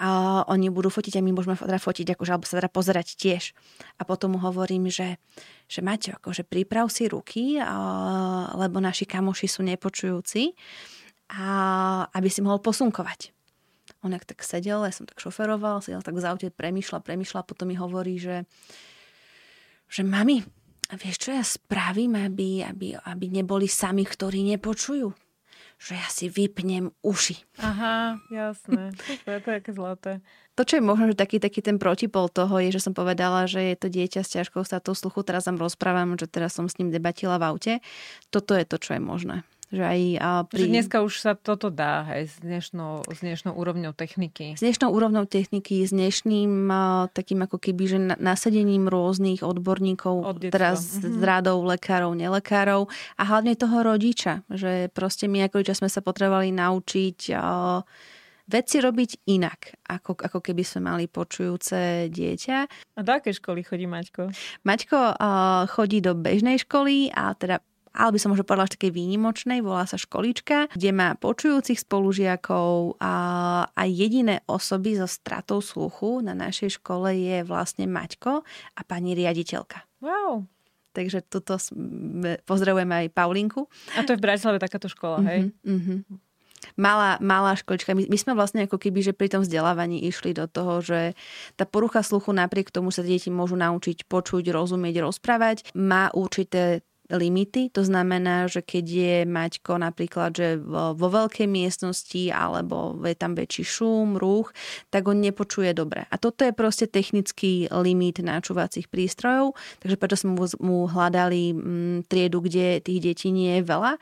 Speaker 1: a oni budú fotiť a my môžeme teda fotiť, akože, alebo sa teda pozerať tiež. A potom mu hovorím, že, že Maťo, akože priprav si ruky, a, lebo naši kamoši sú nepočujúci a aby si mohol posunkovať. On jak tak sedel, ja som tak šoferoval, sedel tak v aute, premyšľa, premyšľa, potom mi hovorí, že že mami, a vieš, čo ja spravím, aby, aby, aby neboli sami, ktorí nepočujú? Že ja si vypnem uši.
Speaker 2: Aha, jasné. To je také zlaté.
Speaker 1: To, čo je možno, že taký, taký ten protipol toho je, že som povedala, že je to dieťa s ťažkou státou sluchu, teraz vám rozprávam, že teraz som s ním debatila v aute. Toto je to, čo je možné. Že aj a
Speaker 2: pri... Že dneska už sa toto dá aj s dnešnou, s dnešnou úrovňou techniky.
Speaker 1: S dnešnou úrovňou techniky, s dnešným takým ako keby, že nasadením rôznych odborníkov, teraz mm-hmm. z radou lekárov, nelekárov a hlavne toho rodiča. Že proste my ako rodičia sme sa potrebovali naučiť veci robiť inak, ako, ako keby sme mali počujúce dieťa.
Speaker 2: A do aké školy chodí Maťko?
Speaker 1: Maťko uh, chodí do bežnej školy a teda ale by som možno povedala, že takej výnimočnej, volá sa školička, kde má počujúcich spolužiakov a, a jediné osoby so stratou sluchu na našej škole je vlastne Maťko a pani riaditeľka.
Speaker 2: Wow.
Speaker 1: Takže tuto pozdravujeme aj Paulinku.
Speaker 2: A to je v Bratislave takáto škola, hej? Uh-huh, uh-huh.
Speaker 1: Malá, malá školička. My, my sme vlastne ako keby, že pri tom vzdelávaní išli do toho, že tá porucha sluchu napriek tomu sa deti môžu naučiť počuť, rozumieť, rozprávať, má určité limity. To znamená, že keď je Maťko napríklad, že vo, vo veľkej miestnosti alebo je tam väčší šum, ruch, tak on nepočuje dobre. A toto je proste technický limit načúvacích prístrojov, takže preto sme mu, mu hľadali m, mm, triedu, kde tých detí nie je veľa,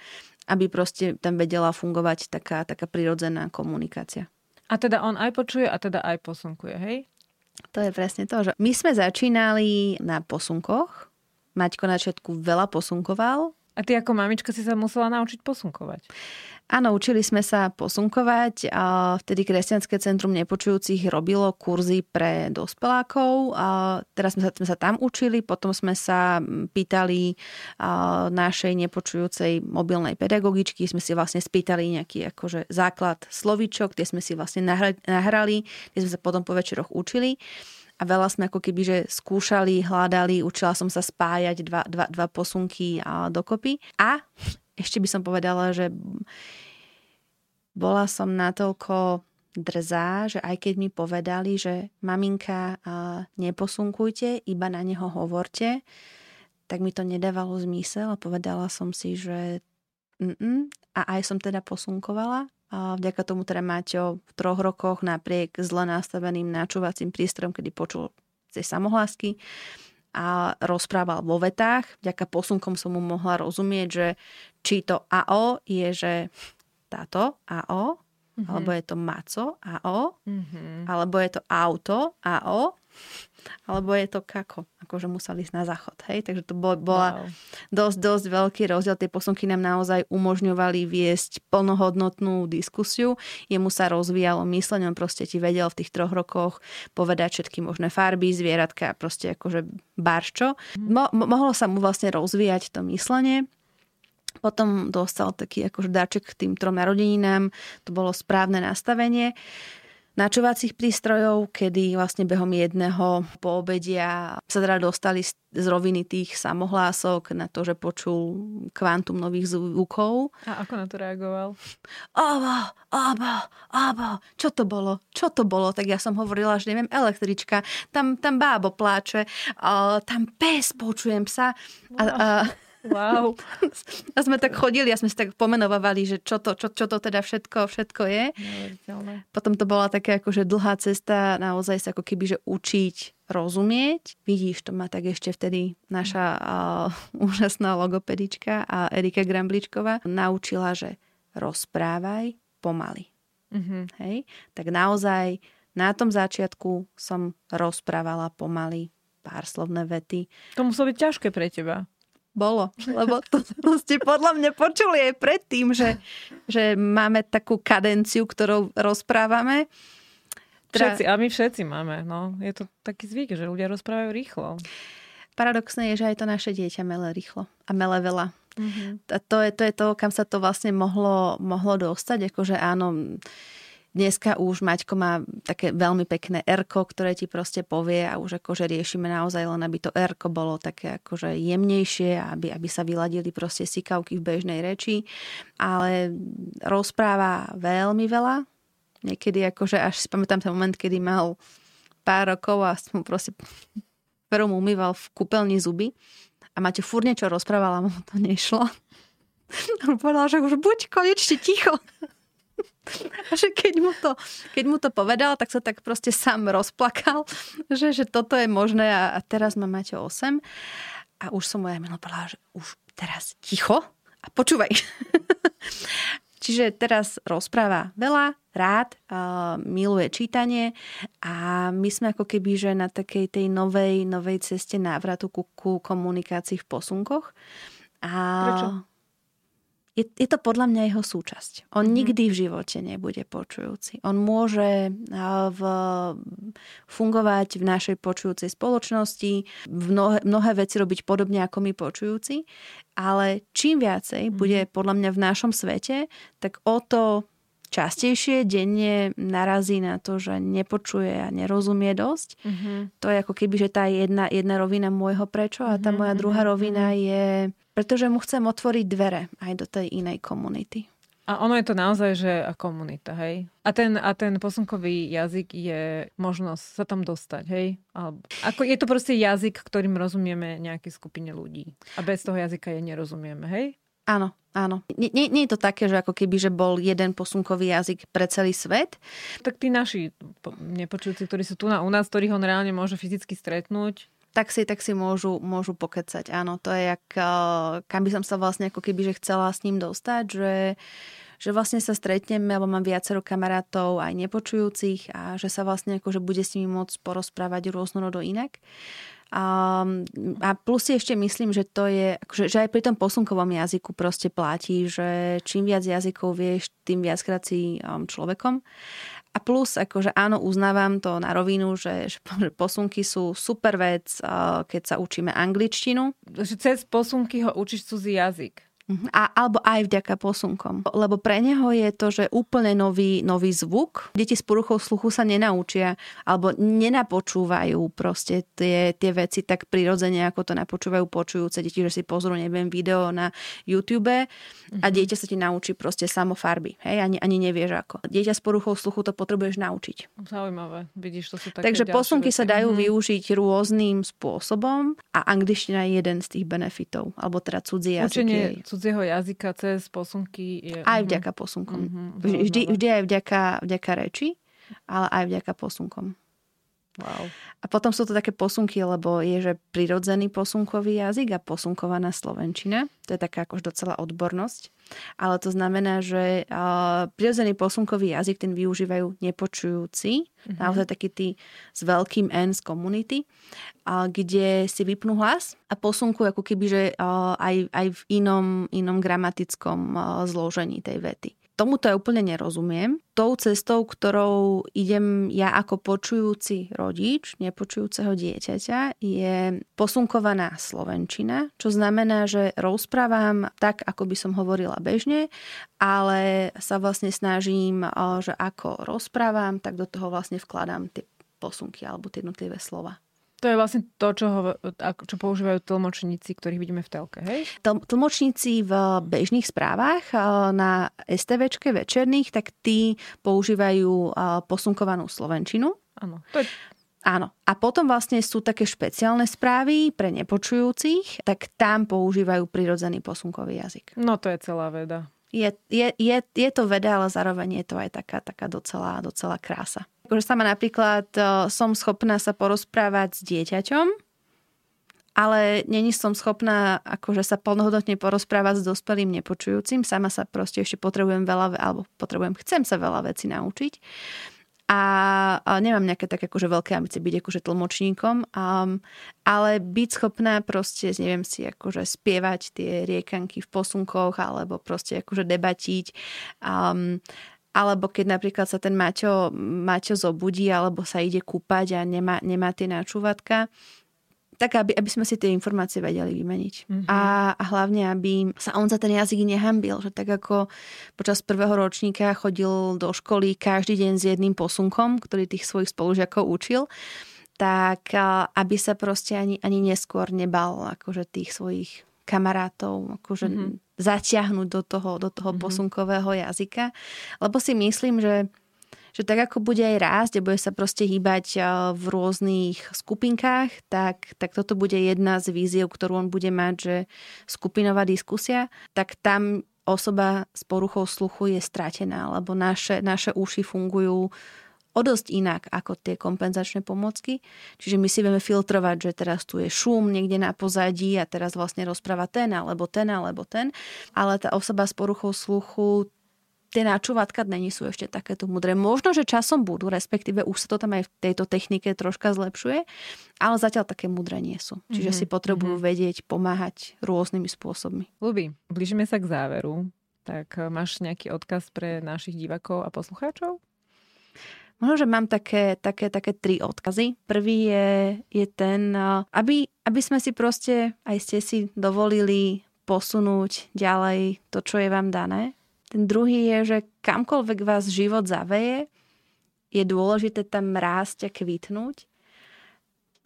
Speaker 1: aby proste tam vedela fungovať taká, taká prirodzená komunikácia.
Speaker 2: A teda on aj počuje a teda aj posunkuje, hej?
Speaker 1: To je presne to, že my sme začínali na posunkoch, Maťko na začiatku veľa posunkoval.
Speaker 2: A ty ako mamička si sa musela naučiť posunkovať.
Speaker 1: Áno, učili sme sa posunkovať a vtedy Kresťanské centrum nepočujúcich robilo kurzy pre dospelákov. A teraz sme sa, sme sa tam učili, potom sme sa pýtali našej nepočujúcej mobilnej pedagogičky, sme si vlastne spýtali nejaký akože základ slovíčok, kde sme si vlastne nahrali, kde sme sa potom po večeroch učili a veľa sme ako keby, že skúšali, hľadali, učila som sa spájať dva, dva, dva posunky a dokopy. A ešte by som povedala, že bola som natoľko drzá, že aj keď mi povedali, že maminka, neposunkujte, iba na neho hovorte, tak mi to nedávalo zmysel a povedala som si, že mm-mm. a aj som teda posunkovala a vďaka tomu teda Maťo v troch rokoch napriek zle nastaveným načúvacím prístrojom, kedy počul tie samohlásky a rozprával vo vetách. Vďaka posunkom som mu mohla rozumieť, že či to AO je, že táto AO, mm-hmm. alebo je to maco AO, mm-hmm. alebo je to auto AO, alebo je to kako, akože museli ísť na záchod, hej, takže to bol, bola wow. dosť, dosť veľký rozdiel, tie posunky nám naozaj umožňovali viesť plnohodnotnú diskusiu, jemu sa rozvíjalo myslenie, on proste ti vedel v tých troch rokoch povedať všetky možné farby, zvieratka, proste akože barščo. Mhm. Mo- mohlo sa mu vlastne rozvíjať to myslenie, potom dostal taký akože dáček k tým trom narodeninám, to bolo správne nastavenie. Načovacích prístrojov, kedy vlastne behom jedného poobedia sa teda dostali z roviny tých samohlások na to, že počul kvantum nových zvukov.
Speaker 2: A ako na to reagoval?
Speaker 1: Abo, abo, abo, čo to bolo? Čo to bolo? Tak ja som hovorila, že neviem, električka, tam, tam bábo pláče, uh, tam pes, počujem sa. A, a,
Speaker 2: Wow.
Speaker 1: A sme tak chodili a sme si tak pomenovali, že čo to, čo, čo to teda všetko, všetko je. Potom to bola taká akože dlhá cesta naozaj sa ako keby, že učiť rozumieť. Vidíš, to ma tak ešte vtedy naša uh, úžasná logopedička a Erika Grambličková naučila, že rozprávaj pomaly. Mm-hmm. Hej? Tak naozaj na tom začiatku som rozprávala pomaly pár slovné vety.
Speaker 2: To muselo byť ťažké pre teba.
Speaker 1: Bolo, lebo to, to ste podľa mňa počuli aj predtým, že, že máme takú kadenciu, ktorou rozprávame.
Speaker 2: Teda... Všetci, a my všetci máme. No. Je to taký zvyk, že ľudia rozprávajú rýchlo.
Speaker 1: Paradoxné je, že aj to naše dieťa mele rýchlo a mele veľa. Mm-hmm. A to je, to je to, kam sa to vlastne mohlo, mohlo dostať. Akože áno, Dneska už Maťko má také veľmi pekné erko, ktoré ti proste povie a už akože riešime naozaj len, aby to erko bolo také akože jemnejšie, aby, aby sa vyladili proste sikavky v bežnej reči. Ale rozpráva veľmi veľa. Niekedy akože až si pamätám ten moment, kedy mal pár rokov a som proste prvom umýval v kúpeľni zuby a máte furt niečo rozprávala, mu to nešlo. On povedal, že už buď konečne ticho. A že keď mu, to, keď mu to povedal, tak sa tak proste sám rozplakal, že, že toto je možné a, teraz má Maťo 8. A už som moja Milo povedala, že už teraz ticho a počúvaj. Čiže teraz rozpráva veľa, rád, uh, miluje čítanie a my sme ako keby, že na takej tej novej, novej ceste návratu ku, ku komunikácii v posunkoch. A
Speaker 2: Prečo?
Speaker 1: Je, je to podľa mňa jeho súčasť. On mm-hmm. nikdy v živote nebude počujúci. On môže v, fungovať v našej počujúcej spoločnosti, mnohé, mnohé veci robiť podobne ako my počujúci, ale čím viacej mm-hmm. bude podľa mňa v našom svete, tak o to častejšie denne narazí na to, že nepočuje a nerozumie dosť. Mm-hmm. To je ako keby, že tá jedna, jedna rovina môjho prečo a tá moja druhá mhm, rovina mm-hmm. je, pretože mu chcem otvoriť dvere aj do tej inej komunity.
Speaker 2: A ono je to naozaj, že komunita, hej? A ten, a ten posunkový jazyk je možnosť sa tam dostať, hej? Alebo, ako je to proste jazyk, ktorým rozumieme nejakej skupine ľudí. A bez toho jazyka je nerozumieme, hej?
Speaker 1: Áno, áno. Nie, nie, nie je to také, že ako keby, že bol jeden posunkový jazyk pre celý svet.
Speaker 2: Tak tí naši nepočujúci, ktorí sú tu na, u nás, ktorých on reálne môže fyzicky stretnúť,
Speaker 1: tak si, tak si môžu, môžu pokecať. Áno, to je jak, eh, kam by som sa vlastne ako keby, že chcela s ním dostať, že, že vlastne sa stretneme, alebo mám viacero kamarátov aj nepočujúcich a že sa vlastne ako, že bude s nimi môcť porozprávať rôznorodo inak. A, a plus si ešte myslím, že to je, akože, že aj pri tom posunkovom jazyku proste platí, že čím viac jazykov vieš, tým viackrát si um, človekom. A plus, akože áno, uznávam to na rovinu, že, že posunky sú super vec, keď sa učíme angličtinu.
Speaker 2: Cez posunky ho učíš cudzí jazyk.
Speaker 1: Mhm. A, alebo aj vďaka posunkom. Lebo pre neho je to, že úplne nový, nový zvuk. Deti s poruchou sluchu sa nenaučia alebo nenapočúvajú proste tie, tie veci tak prirodzene, ako to napočúvajú počujúce deti, že si pozrú, neviem, video na YouTube a mm-hmm. dieťa sa ti naučí proste samo farby. Hej, ani, ani nevieš ako. Dieťa s poruchou sluchu to potrebuješ naučiť.
Speaker 2: Zaujímavé. Vidíš, to sú také
Speaker 1: Takže posunky
Speaker 2: veci.
Speaker 1: sa dajú mm-hmm. využiť rôznym spôsobom a angličtina je jeden z tých benefitov. Alebo teda cudzí jazyk.
Speaker 2: Učenie cudzieho jazyka cez posunky je...
Speaker 1: Aj mhm. vďaka posunkom. Mm-hmm, vždy, vždy aj vďaka, vďaka reči, ale aj vďaka posunkom.
Speaker 2: Wow.
Speaker 1: A potom sú to také posunky, lebo je, že prirodzený posunkový jazyk a posunkovaná slovenčina. To je taká akož docela odbornosť. Ale to znamená, že uh, prirodzený posunkový jazyk ten využívajú nepočujúci, mm-hmm. naozaj taký tí s veľkým N z komunity, uh, kde si vypnú hlas a posunkujú ako keby, že uh, aj, aj v inom, inom gramatickom uh, zložení tej vety. Tomuto ja úplne nerozumiem. Tou cestou, ktorou idem ja ako počujúci rodič nepočujúceho dieťaťa, je posunkovaná slovenčina, čo znamená, že rozprávam tak, ako by som hovorila bežne, ale sa vlastne snažím, že ako rozprávam, tak do toho vlastne vkladám tie posunky alebo tie jednotlivé slova.
Speaker 2: To je vlastne to, čo, ho, čo používajú tlmočníci, ktorých vidíme v telke, hej?
Speaker 1: Tlmočníci v bežných správach eh, na STVčke večerných, tak tí používajú eh, posunkovanú slovenčinu.
Speaker 2: Áno, to je
Speaker 1: Áno. A potom vlastne sú také špeciálne správy pre nepočujúcich, tak tam používajú prirodzený posunkový jazyk.
Speaker 2: No to je celá veda.
Speaker 1: Je, je, je, je to veda, ale zároveň je to aj taká, taká docela, docela krása akože sama napríklad som schopná sa porozprávať s dieťaťom, ale není som schopná akože sa plnohodnotne porozprávať s dospelým nepočujúcim. Sama sa proste ešte potrebujem veľa, alebo potrebujem, chcem sa veľa vecí naučiť. A, a nemám nejaké také akože veľké ambície byť akože tlmočníkom, um, ale byť schopná proste, neviem si, akože spievať tie riekanky v posunkoch alebo proste akože debatiť. Um, alebo keď napríklad sa ten Maťo, Maťo zobudí alebo sa ide kúpať a nemá, nemá tie načúvatka, tak aby, aby sme si tie informácie vedeli vymeniť. Mm-hmm. A, a hlavne, aby sa on za ten jazyk nehambil. Že tak ako počas prvého ročníka chodil do školy každý deň s jedným posunkom, ktorý tých svojich spolužiakov učil, tak aby sa proste ani, ani neskôr nebal akože tých svojich kamarátov akože mm-hmm. Zatiahnuť do toho, do toho mm-hmm. posunkového jazyka. Lebo si myslím, že že tak ako bude aj rásť a bude sa proste hýbať v rôznych skupinkách, tak, tak toto bude jedna z víziev, ktorú on bude mať, že skupinová diskusia, tak tam osoba s poruchou sluchu je stratená, lebo naše, naše uši fungujú o dosť inak ako tie kompenzačné pomocky. Čiže my si vieme filtrovať, že teraz tu je šum niekde na pozadí a teraz vlastne rozpráva ten alebo ten alebo ten. Ale tá osoba s poruchou sluchu tie náčúvatka není sú ešte takéto mudré. Možno, že časom budú, respektíve už sa to tam aj v tejto technike troška zlepšuje, ale zatiaľ také mudré nie sú. Čiže mm-hmm. si potrebujú mm-hmm. vedieť, pomáhať rôznymi spôsobmi.
Speaker 2: Luby, blížime sa k záveru. Tak máš nejaký odkaz pre našich divákov a poslucháčov?
Speaker 1: Možno, že mám také, také, také tri odkazy. Prvý je, je ten, aby, aby sme si proste, aj ste si dovolili posunúť ďalej to, čo je vám dané. Ten druhý je, že kamkoľvek vás život zaveje, je dôležité tam rásť a kvitnúť.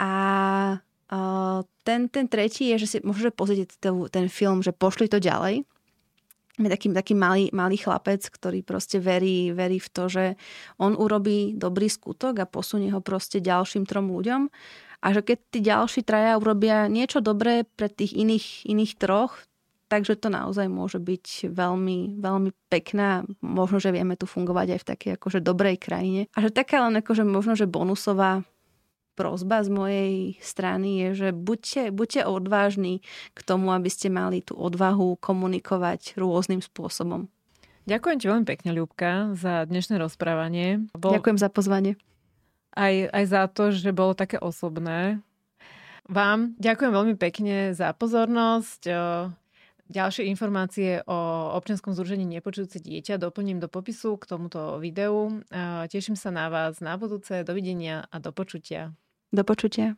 Speaker 1: A ten, ten tretí je, že si môžete pozrieť ten, film, že pošli to ďalej taký, taký malý, malý chlapec, ktorý proste verí, verí v to, že on urobí dobrý skutok a posunie ho proste ďalším trom ľuďom. A že keď tí ďalší traja urobia niečo dobré pre tých iných, iných troch, takže to naozaj môže byť veľmi, veľmi pekná. Možno, že vieme tu fungovať aj v takej akože dobrej krajine. A že taká len akože možno, že bonusová prozba z mojej strany je, že buďte, buďte odvážni k tomu, aby ste mali tú odvahu komunikovať rôznym spôsobom.
Speaker 2: Ďakujem ti veľmi pekne, Ľubka, za dnešné rozprávanie.
Speaker 1: Bol... Ďakujem za pozvanie.
Speaker 2: Aj, aj za to, že bolo také osobné. Vám ďakujem veľmi pekne za pozornosť. Ďalšie informácie o občianskom združení Nepočujúce dieťa doplním do popisu k tomuto videu. Teším sa na vás na budúce. Dovidenia a do počutia.
Speaker 1: Do poczucia.